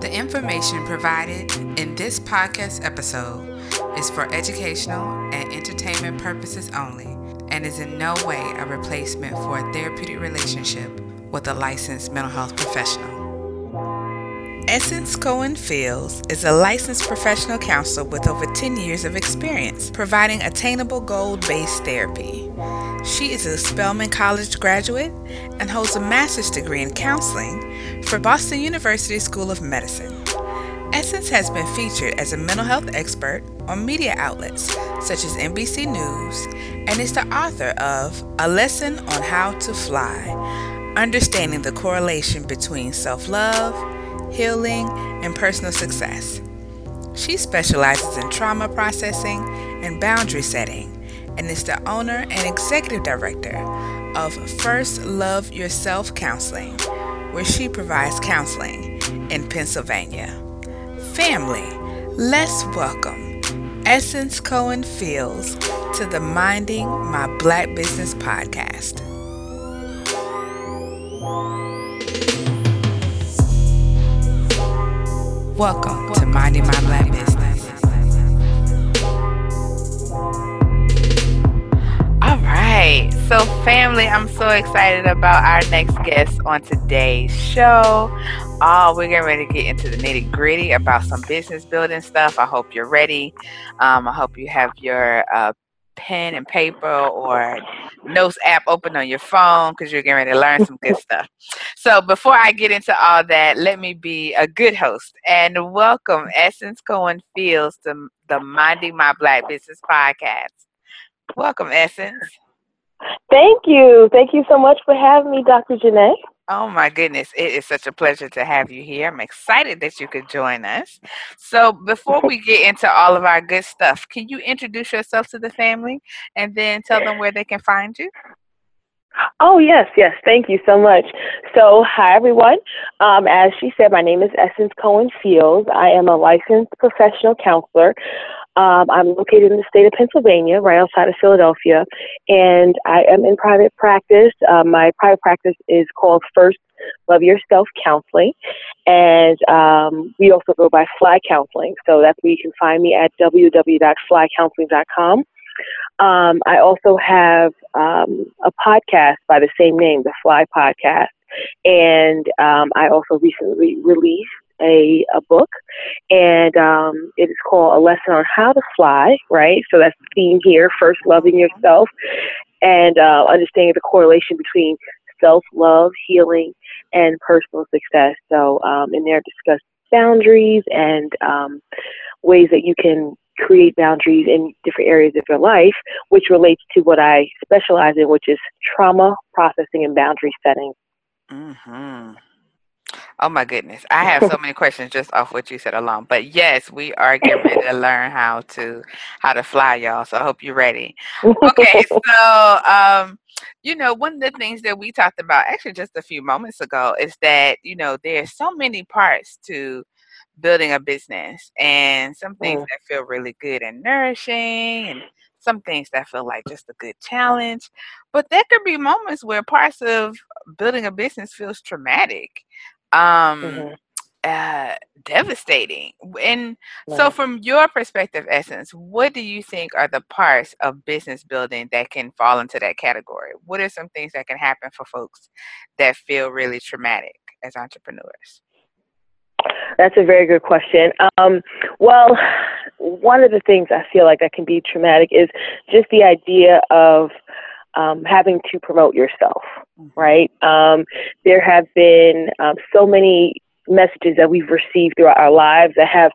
The information provided in this podcast episode is for educational and entertainment purposes only and is in no way a replacement for a therapeutic relationship with a licensed mental health professional. Essence Cohen Fields is a licensed professional counselor with over 10 years of experience providing attainable goal based therapy. She is a Spelman College graduate and holds a master's degree in counseling for Boston University School of Medicine. Essence has been featured as a mental health expert on media outlets such as NBC News and is the author of A Lesson on How to Fly Understanding the Correlation Between Self Love healing, and personal success. She specializes in trauma processing and boundary setting and is the owner and executive director of First Love Yourself Counseling, where she provides counseling in Pennsylvania. Family, let's welcome Essence Cohen Fields to the Minding My Black Business podcast. Welcome to Minding My Black Business. All right. So, family, I'm so excited about our next guest on today's show. Oh, we're getting ready to get into the nitty gritty about some business building stuff. I hope you're ready. Um, I hope you have your uh, pen and paper or notes app open on your phone because you're getting ready to learn some good stuff. So before I get into all that, let me be a good host and welcome Essence Cohen Fields to the Minding My Black Business podcast. Welcome, Essence. Thank you. Thank you so much for having me, Dr. Janae. Oh my goodness, it is such a pleasure to have you here. I'm excited that you could join us. So, before we get into all of our good stuff, can you introduce yourself to the family and then tell them where they can find you? Oh, yes, yes. Thank you so much. So, hi, everyone. Um, as she said, my name is Essence Cohen Fields. I am a licensed professional counselor. Um, I'm located in the state of Pennsylvania, right outside of Philadelphia, and I am in private practice. Um, my private practice is called First Love Yourself Counseling, and um, we also go by Fly Counseling. So that's where you can find me at www.flycounseling.com. Um, I also have um, a podcast by the same name, the Fly Podcast, and um, I also recently released a, a book, and um, it is called A Lesson on How to Fly, right? So that's the theme here first, loving yourself, and uh, understanding the correlation between self love, healing, and personal success. So, um, in there, discuss boundaries and um, ways that you can create boundaries in different areas of your life, which relates to what I specialize in, which is trauma processing and boundary setting. Mm-hmm. Oh my goodness. I have so many questions just off what you said alone. But yes, we are getting ready to learn how to how to fly, y'all. So I hope you're ready. Okay, so um, you know, one of the things that we talked about actually just a few moments ago is that, you know, there's so many parts to building a business and some things mm. that feel really good and nourishing and some things that feel like just a good challenge. But there could be moments where parts of building a business feels traumatic um mm-hmm. uh devastating and so from your perspective essence what do you think are the parts of business building that can fall into that category what are some things that can happen for folks that feel really traumatic as entrepreneurs that's a very good question. Um, well, one of the things I feel like that can be traumatic is just the idea of um, having to promote yourself, mm-hmm. right? Um, there have been um, so many messages that we've received throughout our lives that have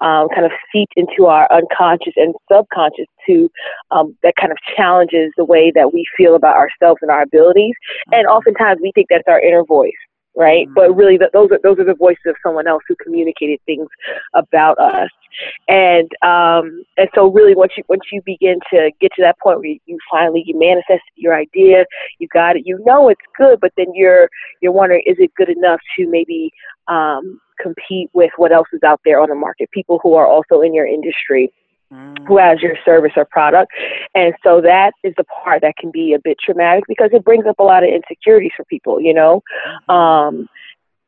um, kind of seeped into our unconscious and subconscious to um, that kind of challenges the way that we feel about ourselves and our abilities. And mm-hmm. oftentimes we think that's our inner voice, right? Mm-hmm. But really, that those are those are the voices of someone else who communicated things about us. And um, and so really, once you once you begin to get to that point where you, you finally you manifest your idea, you got it, you know it's good, but then you're you're wondering, is it good enough to maybe um, compete with what else is out there on the market? People who are also in your industry who has your service or product. And so that is the part that can be a bit traumatic because it brings up a lot of insecurities for people, you know. Mm-hmm. Um,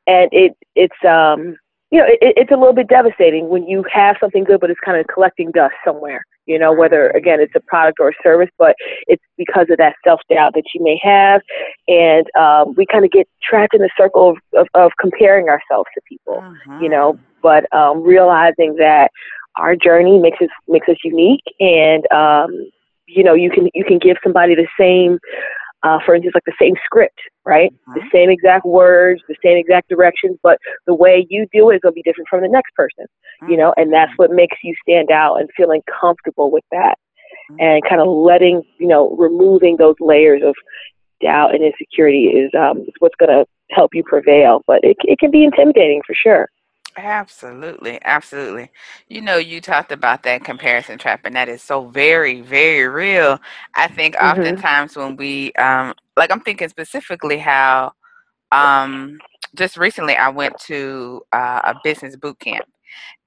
and it it's um you know, it, it's a little bit devastating when you have something good, but it's kind of collecting dust somewhere. You know, whether again it's a product or a service, but it's because of that self doubt that you may have, and um, we kind of get trapped in the circle of, of, of comparing ourselves to people. Mm-hmm. You know, but um, realizing that our journey makes us makes us unique, and um, you know, you can you can give somebody the same uh, for instance, like the same script, right? Mm-hmm. The same exact words, the same exact directions, but the way you do it is going to be different from the next person, mm-hmm. you know, and that's mm-hmm. what makes you stand out and feeling comfortable with that mm-hmm. and kind of letting, you know, removing those layers of doubt and insecurity is, um, is what's going to help you prevail. But it, it can be intimidating for sure. Absolutely, absolutely. You know, you talked about that comparison trap, and that is so very, very real. I think mm-hmm. oftentimes when we, um, like, I'm thinking specifically how, um, just recently I went to uh, a business boot camp,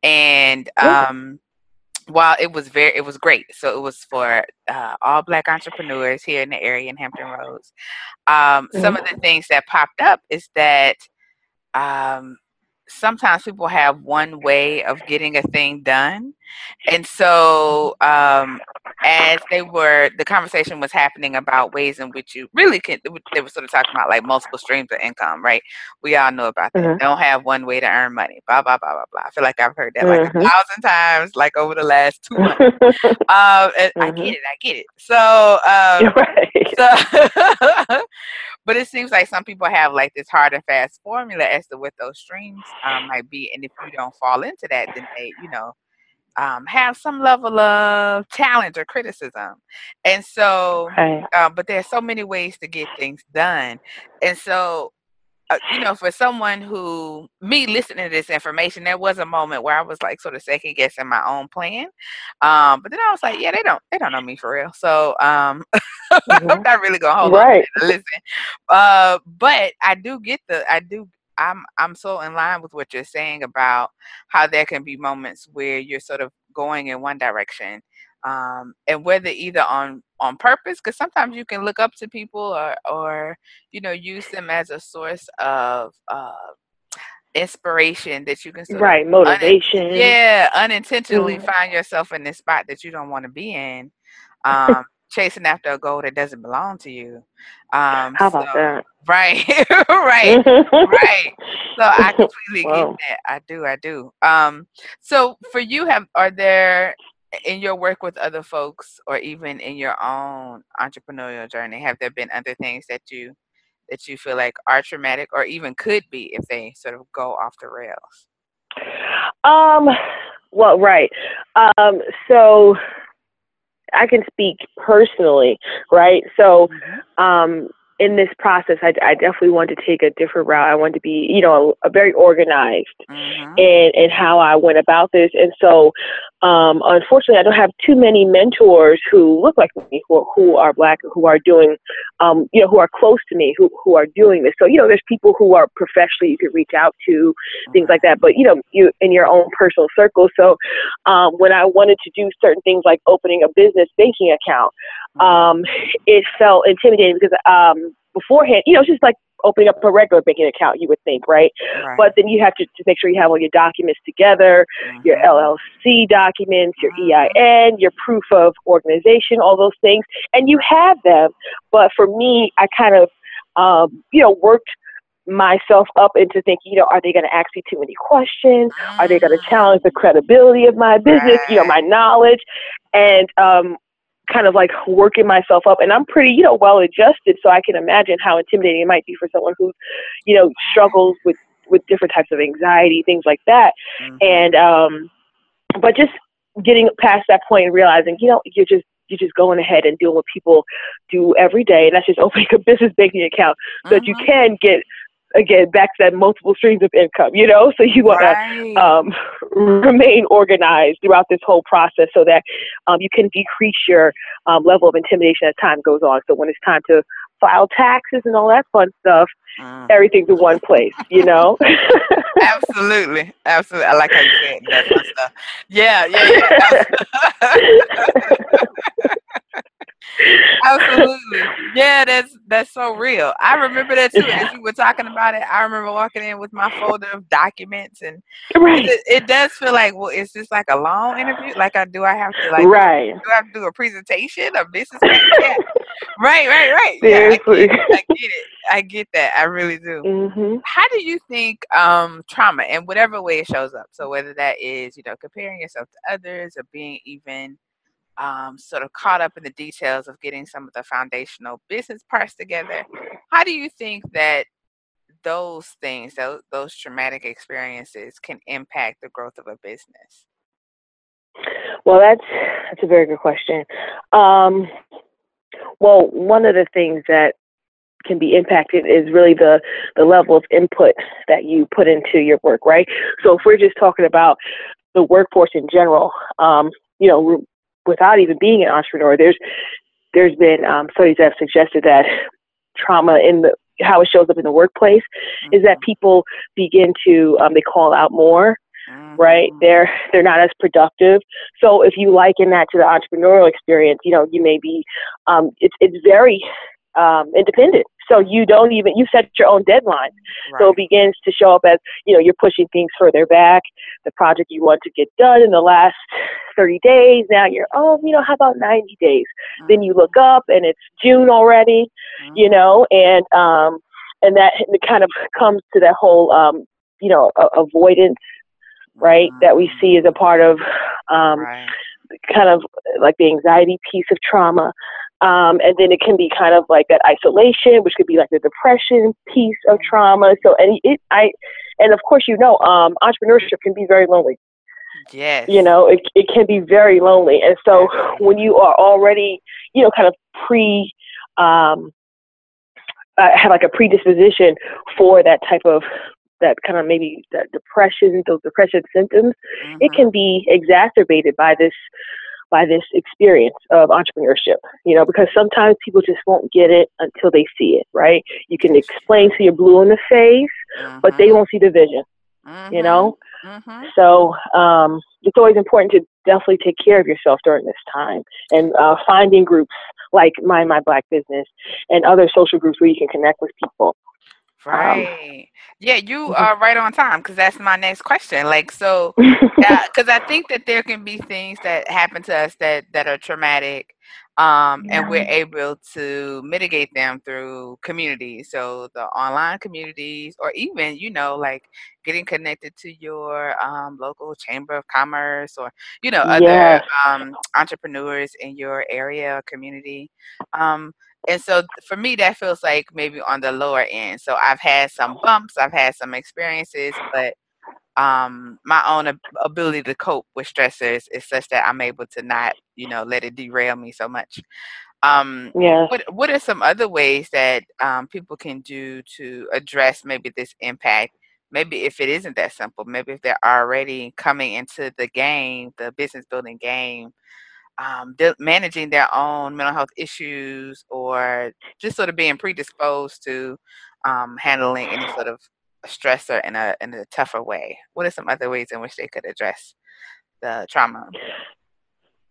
and um, while it was very, it was great. So it was for uh, all Black entrepreneurs here in the area in Hampton Roads. Um, mm-hmm. Some of the things that popped up is that. Um, sometimes people have one way of getting a thing done and so um, as they were the conversation was happening about ways in which you really can they were sort of talking about like multiple streams of income right we all know about that mm-hmm. don't have one way to earn money blah blah blah blah blah i feel like i've heard that like mm-hmm. a thousand times like over the last two months um, mm-hmm. i get it i get it so um, right. so but it seems like some people have like this hard and fast formula as to what those streams um, might be and if you don't fall into that then they you know um, have some level of challenge or criticism and so right. uh, but there's so many ways to get things done and so uh, you know, for someone who me listening to this information, there was a moment where I was like sort of second guessing my own plan. Um, but then I was like, yeah, they don't they don't know me for real. So um mm-hmm. I'm not really gonna hold right. on listen. Uh, but I do get the I do I'm I'm so in line with what you're saying about how there can be moments where you're sort of going in one direction um, and whether either on on purpose because sometimes you can look up to people or or you know use them as a source of uh, inspiration that you can right motivation. un- yeah unintentionally mm-hmm. find yourself in this spot that you don't want to be in um, chasing after a goal that doesn't belong to you. Um, how about so, that? right right right. So i completely get that. I do i do. Um so for you have are there in your work with other folks or even in your own entrepreneurial journey have there been other things that you that you feel like are traumatic or even could be if they sort of go off the rails? Um well right. Um so i can speak personally right? So mm-hmm. um in this process, I, I, definitely want to take a different route. I want to be, you know, a, a very organized mm-hmm. in, in how I went about this. And so, um, unfortunately, I don't have too many mentors who look like me, who, who are black, who are doing, um, you know, who are close to me, who, who are doing this. So, you know, there's people who are professionally you could reach out to, things like that. But, you know, you in your own personal circle. So, um, when I wanted to do certain things like opening a business banking account, um, it felt intimidating because um, beforehand, you know, it's just like opening up a regular banking account, you would think, right? right. But then you have to, to make sure you have all your documents together, mm-hmm. your LLC documents, your mm-hmm. EIN, your proof of organization, all those things, and you have them. But for me, I kind of, um, you know, worked myself up into thinking, you know, are they going to ask me too many questions? Are they going to challenge the credibility of my business, right. you know, my knowledge? And um, kind of like working myself up and I'm pretty, you know, well adjusted so I can imagine how intimidating it might be for someone who, you know, struggles with with different types of anxiety, things like that. Mm-hmm. And um but just getting past that point and realizing, you know, you're just you're just going ahead and doing what people do every day, and that's just opening a business banking account so mm-hmm. that you mm-hmm. can get again back to that multiple streams of income you know? So you want right. to um, remain organized throughout this whole process so that um, you can decrease your um, level of intimidation as time goes on. So when it's time to file taxes and all that fun stuff mm. everything's in one place you know? Absolutely. Absolutely. I like how you said that stuff. Yeah yeah yeah Absolutely. Yeah, that's that's so real. I remember that too. As you were talking about it, I remember walking in with my folder of documents, and right. it, it does feel like, well, is this like a long interview? Like, I do I have to like, right? Do I have to do a presentation, a business? yeah. Right, right, right. Seriously. Yeah, I, get, I get it. I get that. I really do. Mm-hmm. How do you think um, trauma, and whatever way it shows up, so whether that is you know comparing yourself to others or being even um, sort of caught up in the details of getting some of the foundational business parts together. How do you think that those things, those, those traumatic experiences, can impact the growth of a business? Well, that's that's a very good question. Um, well, one of the things that can be impacted is really the the level of input that you put into your work, right? So if we're just talking about the workforce in general, um, you know, without even being an entrepreneur, there's there's been um, studies that have suggested that trauma in the how it shows up in the workplace mm-hmm. is that mm-hmm. people begin to um, they call out more mm-hmm. right they're they're not as productive so if you liken that to the entrepreneurial experience you know you may be um, it's it's very um, independent so you don't even you set your own deadlines. Right. So it begins to show up as you know you're pushing things further back. The project you want to get done in the last 30 days. Now you're oh you know how about 90 days? Mm-hmm. Then you look up and it's June already. Mm-hmm. You know and um and that kind of comes to that whole um you know a- avoidance right mm-hmm. that we mm-hmm. see as a part of um right. kind of like the anxiety piece of trauma um, and then it can be kind of like that isolation, which could be like the depression piece of trauma. So, and it, I, and of course, you know, um, entrepreneurship can be very lonely. Yes. You know, it, it can be very lonely. And so when you are already, you know, kind of pre, um, uh, have like a predisposition for that type of that kind of maybe that depression, those depression symptoms, mm-hmm. it can be exacerbated by this by this experience of entrepreneurship, you know, because sometimes people just won't get it until they see it, right? You can explain to your blue in the face, mm-hmm. but they mm-hmm. won't see the vision, mm-hmm. you know? Mm-hmm. So um, it's always important to definitely take care of yourself during this time and uh, finding groups like Mind My Black Business and other social groups where you can connect with people. Um, right. Um, yeah, you mm-hmm. are right on time because that's my next question. Like, so, because I think that there can be things that happen to us that that are traumatic, um, yeah. and we're able to mitigate them through communities. So the online communities, or even you know, like getting connected to your um, local chamber of commerce, or you know, other yes. um, entrepreneurs in your area or community. And so for me that feels like maybe on the lower end. So i've had some bumps i've had some experiences but um my own ability to cope with stressors is such that i'm able to not you know let it derail me so much. Um yeah. what what are some other ways that um people can do to address maybe this impact? Maybe if it isn't that simple maybe if they're already coming into the game the business building game um, de- managing their own mental health issues or just sort of being predisposed to um, handling any sort of stressor in a in a tougher way. What are some other ways in which they could address the trauma?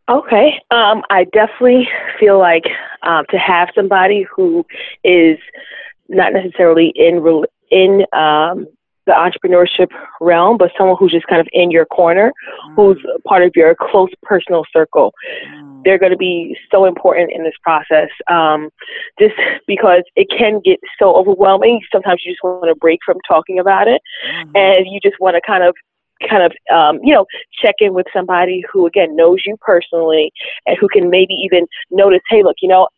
Okay, um, I definitely feel like um, to have somebody who is not necessarily in in um, the entrepreneurship realm, but someone who's just kind of in your corner, mm. who's part of your close personal circle. Mm. They're going to be so important in this process, um, just because it can get so overwhelming. Sometimes you just want to break from talking about it, mm-hmm. and you just want to kind of kind of um, you know check in with somebody who again knows you personally and who can maybe even notice hey look you know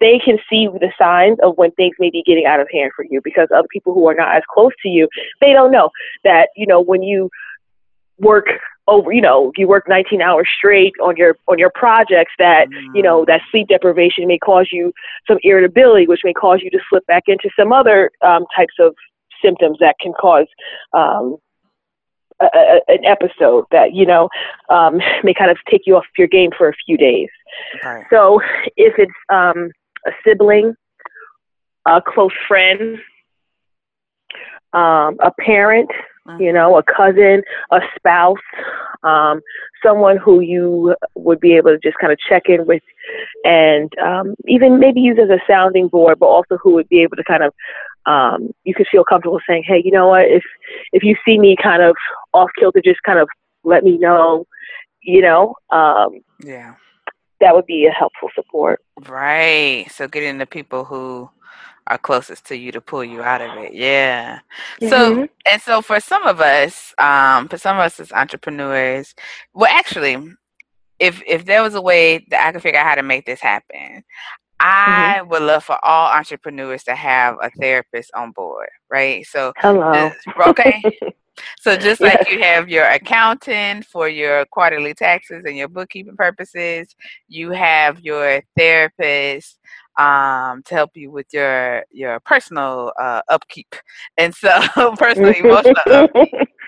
they can see the signs of when things may be getting out of hand for you because other people who are not as close to you, they don't know that, you know, when you work over you know you work 19 hours straight on your on your projects that you know that sleep deprivation may cause you some irritability which may cause you to slip back into some other um, types of symptoms that can cause um, a, a, an episode that you know um, may kind of take you off your game for a few days. So if it's um, a sibling, a close friend, um, a parent, mm-hmm. you know, a cousin, a spouse, um, someone who you would be able to just kind of check in with and um, even maybe use as a sounding board, but also who would be able to kind of um, you could feel comfortable saying, hey, you know what, if if you see me kind of off kilter, just kind of let me know, you know. Um, yeah. That would be a helpful support. Right. So getting the people who are closest to you to pull you out of it. Yeah. Mm-hmm. So and so for some of us, um, for some of us as entrepreneurs, well actually, if if there was a way that I could figure out how to make this happen, mm-hmm. I mm-hmm. would love for all entrepreneurs to have a therapist on board, right? So hello. okay. So just yes. like you have your accountant for your quarterly taxes and your bookkeeping purposes, you have your therapist um, to help you with your your personal uh, upkeep, and so personal emotional upkeep.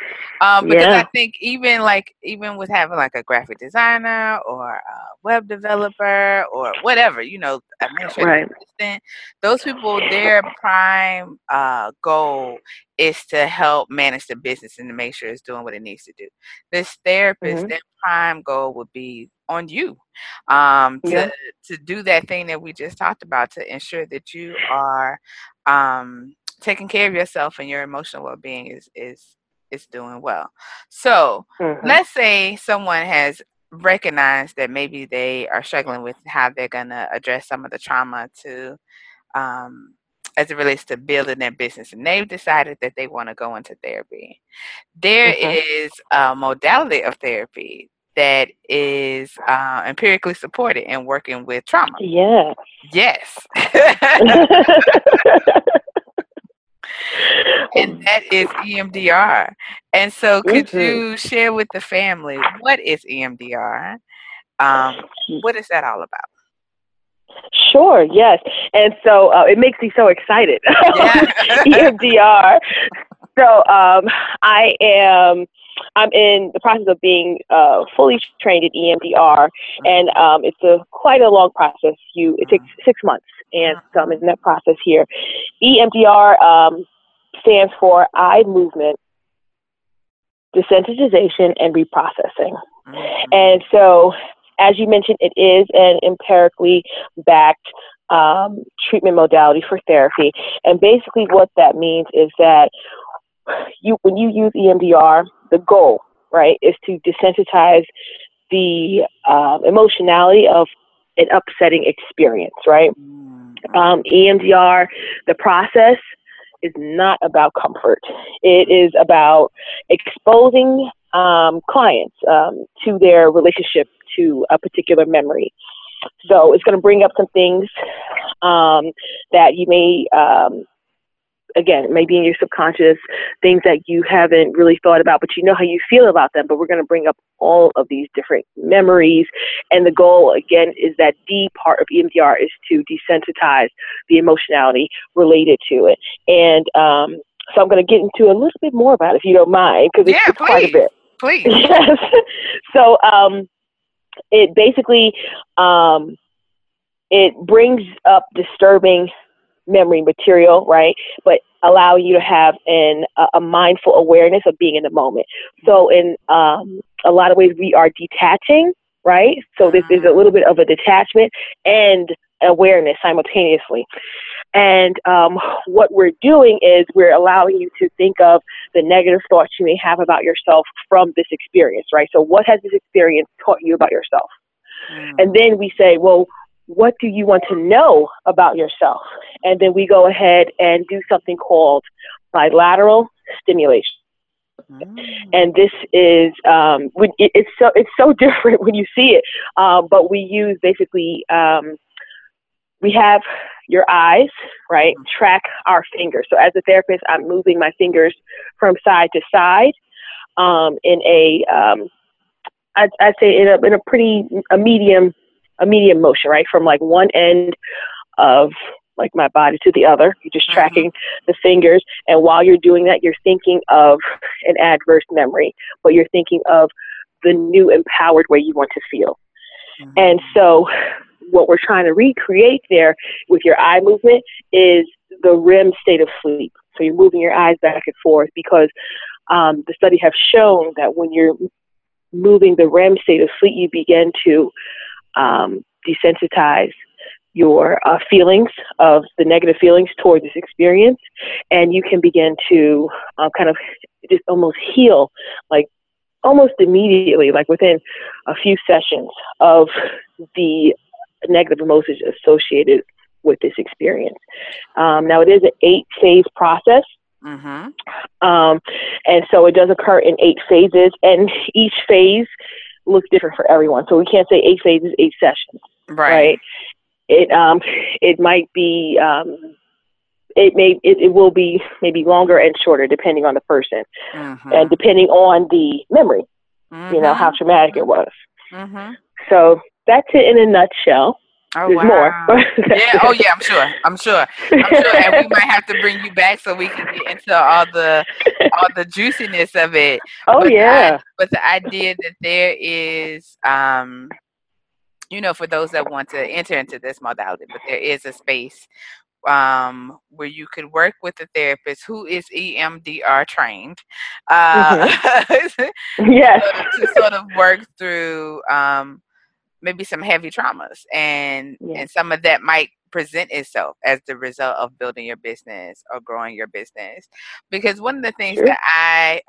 Um, because yeah. I think even like even with having like a graphic designer or a web developer or whatever, you know, administrative right. assistant, those people their prime uh, goal is to help manage the business and to make sure it's doing what it needs to do. This therapist, mm-hmm. their prime goal would be on you um, to yeah. to do that thing that we just talked about to ensure that you are um, taking care of yourself and your emotional well being is is is doing well. So mm-hmm. let's say someone has recognized that maybe they are struggling with how they're gonna address some of the trauma to um, as it relates to building their business and they've decided that they want to go into therapy. There mm-hmm. is a modality of therapy that is uh, empirically supported in working with trauma. Yeah. Yes. and that is EMDR. And so, could mm-hmm. you share with the family what is EMDR? Um, what is that all about? Sure, yes. And so uh, it makes me so excited. Yeah. EMDR. So um, I am I'm in the process of being uh, fully trained in EMDR, and um, it's a quite a long process. You it takes six months, and so I'm in that process here. EMDR um, stands for eye movement desensitization and reprocessing, mm-hmm. and so as you mentioned, it is an empirically backed um, treatment modality for therapy, and basically what that means is that you when you use EMDR the goal, right, is to desensitize the um, emotionality of an upsetting experience, right? Mm-hmm. Um, EMDR, the process is not about comfort. It is about exposing um, clients um, to their relationship to a particular memory. So it's going to bring up some things um, that you may um, again, maybe in your subconscious, things that you haven't really thought about, but you know how you feel about them. But we're going to bring up all of these different memories. And the goal, again, is that D part of EMDR is to desensitize the emotionality related to it. And um, so I'm going to get into a little bit more about it, if you don't mind, because yeah, it's, quite a bit. Please. Yes. so um, it basically um, it brings up disturbing memory material, right? But allow you to have an, a mindful awareness of being in the moment. So in um, a lot of ways, we are detaching, right? So this is a little bit of a detachment and awareness simultaneously. And um, what we're doing is we're allowing you to think of the negative thoughts you may have about yourself from this experience, right? So what has this experience taught you about yourself? Mm. And then we say, well, what do you want to know about yourself? And then we go ahead and do something called bilateral stimulation. Mm. And this is um, it's so it's so different when you see it, um, but we use basically um, we have your eyes right mm. track our fingers. So as a therapist, I'm moving my fingers from side to side um, in a um, I'd, I'd say in a in a pretty a medium a medium motion, right? From like one end of like my body to the other. You're just mm-hmm. tracking the fingers. And while you're doing that, you're thinking of an adverse memory, but you're thinking of the new empowered way you want to feel. Mm-hmm. And so, what we're trying to recreate there with your eye movement is the REM state of sleep. So, you're moving your eyes back and forth because um, the study have shown that when you're moving the REM state of sleep, you begin to um, desensitize your uh, feelings of the negative feelings toward this experience, and you can begin to uh, kind of just almost heal, like almost immediately, like within a few sessions of the negative emotions associated with this experience. Um, now, it is an eight phase process. Mm-hmm. Um, and so it does occur in eight phases, and each phase looks different for everyone. So we can't say eight phases, eight sessions. Right. right? It um, it might be um, it may it, it will be maybe longer and shorter depending on the person, mm-hmm. and depending on the memory. Mm-hmm. You know how traumatic it was. Mm-hmm. So that's it in a nutshell. Oh There's wow! More. yeah. Oh yeah. I'm sure. I'm sure. I'm sure. And we might have to bring you back so we can get into all the all the juiciness of it. Oh but yeah. The, but the idea that there is, um, you know, for those that want to enter into this modality, but there is a space um, where you could work with a therapist who is EMDR trained. Uh, mm-hmm. yes. to sort of work through. Um, maybe some heavy traumas and yeah. and some of that might present itself as the result of building your business or growing your business because one of the things sure. that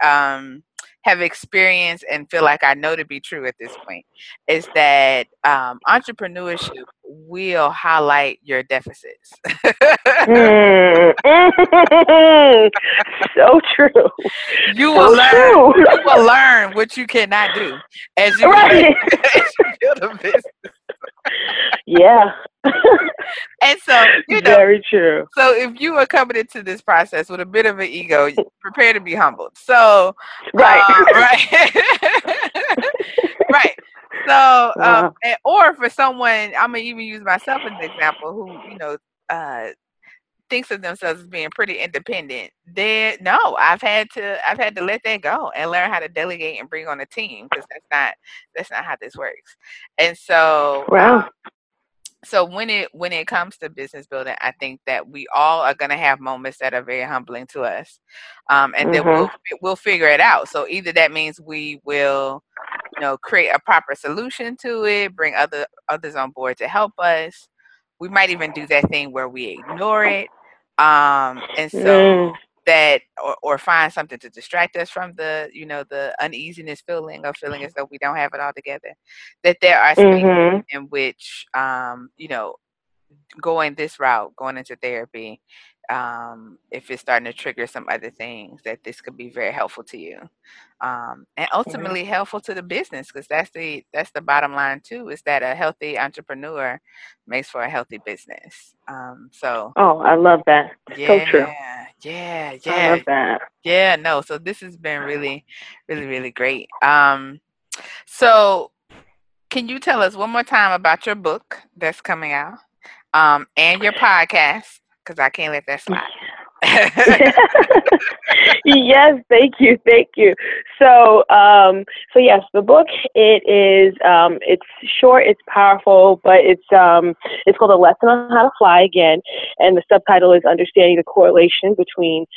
i um, have experienced and feel like i know to be true at this point is that um, entrepreneurship will highlight your deficits mm. so true you will so learn true. you will learn what you cannot do as you, right. as you build a business yeah. and so, you know, very true. So, if you are coming into this process with a bit of an ego, prepare to be humbled. So, right, uh, right, right. So, um, uh-huh. and, or for someone, I'm gonna even use myself as an example, who you know, uh, thinks of themselves as being pretty independent, then no, I've had to I've had to let that go and learn how to delegate and bring on a team because that's not that's not how this works. And so wow. Um, so when it when it comes to business building, I think that we all are going to have moments that are very humbling to us, um, and mm-hmm. then we'll mm-hmm. we'll figure it out. So either that means we will, you know, create a proper solution to it, bring other others on board to help us. We might even do that thing where we ignore it um, and so mm. that or, or find something to distract us from the you know the uneasiness feeling of feeling as though we don't have it all together that there are spaces mm-hmm. in which um, you know going this route going into therapy um, if it's starting to trigger some other things, that this could be very helpful to you, um, and ultimately helpful to the business because that's the that's the bottom line too. Is that a healthy entrepreneur makes for a healthy business. Um, so oh, I love that. Yeah, so true. Yeah, yeah, I love that. Yeah, no. So this has been really, really, really great. Um, so can you tell us one more time about your book that's coming out, um, and your podcast? Because I can't let that slide. yes, thank you, thank you. So, um, so yes, the book it is um, it's short, it's powerful, but it's um, it's called a lesson on how to fly again, and the subtitle is understanding the correlation between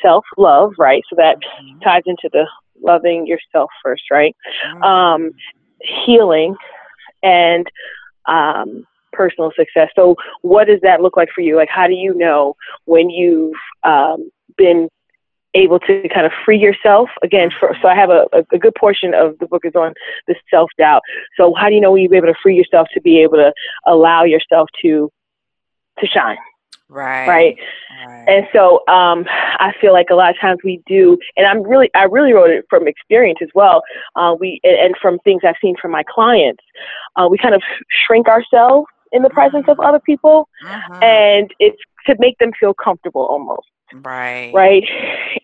self love, right? So that mm-hmm. ties into the loving yourself first, right? Mm-hmm. Um, healing and um, personal success. So, what does that look like for you? Like, how do you know when you've um, been able to kind of free yourself? Again for, so i have a, a good portion of the book is on the self-doubt. So how do you know when you'll be able to free yourself to be able to allow yourself to to shine? Right. Right, right. and so um, i feel like a lot of times we do and i'm really i really wrote it from experience as well. Uh, we and from things i've seen from my clients. Uh, we kind of shrink ourselves in the presence of other people, mm-hmm. and it's to make them feel comfortable almost. Right. Right.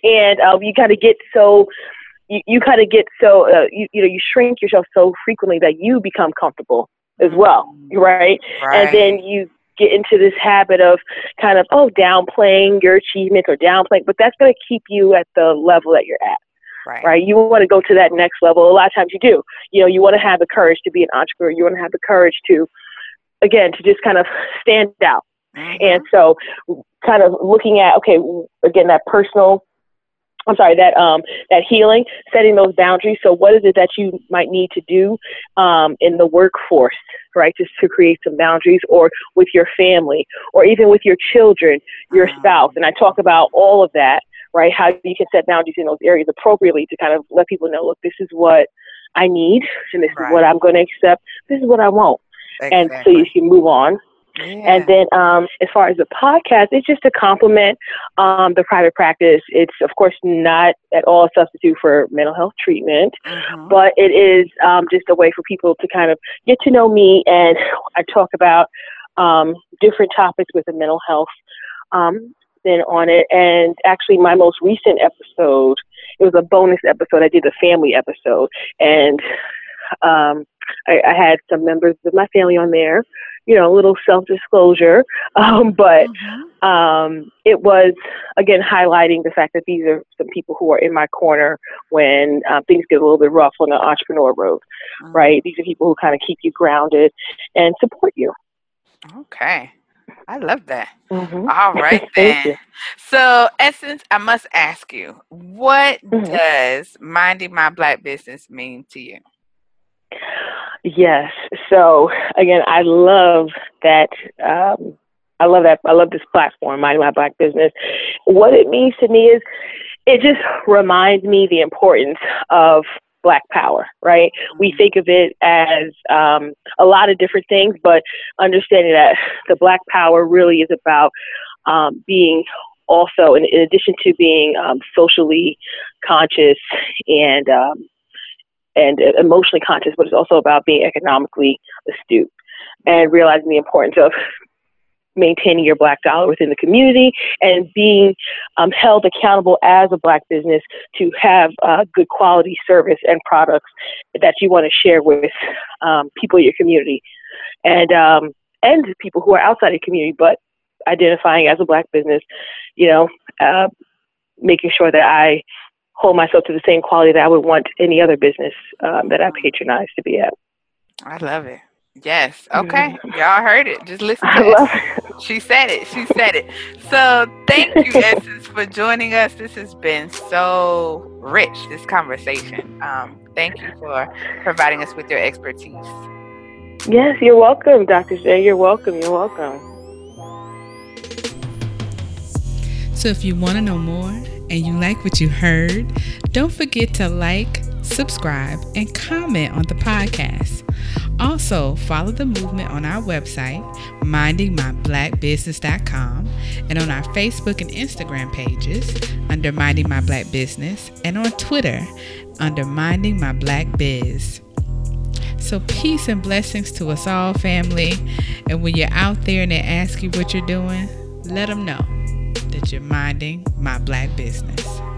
And um, you kind of get so you, you kind of get so uh, you you know you shrink yourself so frequently that you become comfortable as well, mm-hmm. right? right? And then you get into this habit of kind of oh downplaying your achievements or downplaying, but that's going to keep you at the level that you're at. Right. right. You want to go to that next level. A lot of times you do. You know, you want to have the courage to be an entrepreneur. You want to have the courage to again to just kind of stand out. Mm-hmm. And so, kind of looking at okay, again that personal I'm sorry, that um, that healing, setting those boundaries. So, what is it that you might need to do um, in the workforce, right, just to create some boundaries, or with your family, or even with your children, your mm-hmm. spouse? And I talk about all of that, right? How you can set boundaries in those areas appropriately to kind of let people know, look, this is what I need, and this right. is what I'm going to accept. This is what I won't, exactly. and so you can move on yeah. And then, um, as far as the podcast, it's just to complement um, the private practice. It's, of course, not at all a substitute for mental health treatment, mm-hmm. but it is um, just a way for people to kind of get to know me. And I talk about um, different topics with the mental health um, then on it. And actually, my most recent episode, it was a bonus episode. I did a family episode, and um, I, I had some members of my family on there you know, a little self disclosure. Um, but mm-hmm. um, it was, again, highlighting the fact that these are some people who are in my corner when uh, things get a little bit rough on the entrepreneur road, mm-hmm. right? These are people who kind of keep you grounded and support you. Okay. I love that. Mm-hmm. All right, then. so, Essence, I must ask you, what mm-hmm. does minding my black business mean to you? Yes. So again, I love that. Um, I love that. I love this platform, Mind My Black Business. What it means to me is, it just reminds me the importance of black power, right? We mm-hmm. think of it as um, a lot of different things, but understanding that the black power really is about um, being also, in, in, addition to being um, socially conscious and um, and emotionally conscious, but it's also about being economically astute and realizing the importance of maintaining your black dollar within the community and being um, held accountable as a black business to have uh, good quality service and products that you want to share with um, people in your community. And um, and people who are outside the community but identifying as a black business you know uh, making sure that i hold myself to the same quality that I would want any other business um, that I patronize to be at. I love it. Yes. Okay. Mm-hmm. Y'all heard it. Just listen to it. She said it. She said it. So thank you, Essence, for joining us. This has been so rich, this conversation. Um, thank you for providing us with your expertise. Yes, you're welcome, Dr. J. You're welcome. You're welcome. So if you want to know more, and you like what you heard, don't forget to like, subscribe, and comment on the podcast. Also, follow the movement on our website, mindingmyblackbusiness.com, and on our Facebook and Instagram pages under Minding My Black Business, and on Twitter under Minding My Black Biz. So, peace and blessings to us all, family. And when you're out there and they ask you what you're doing, let them know that you're minding my black business.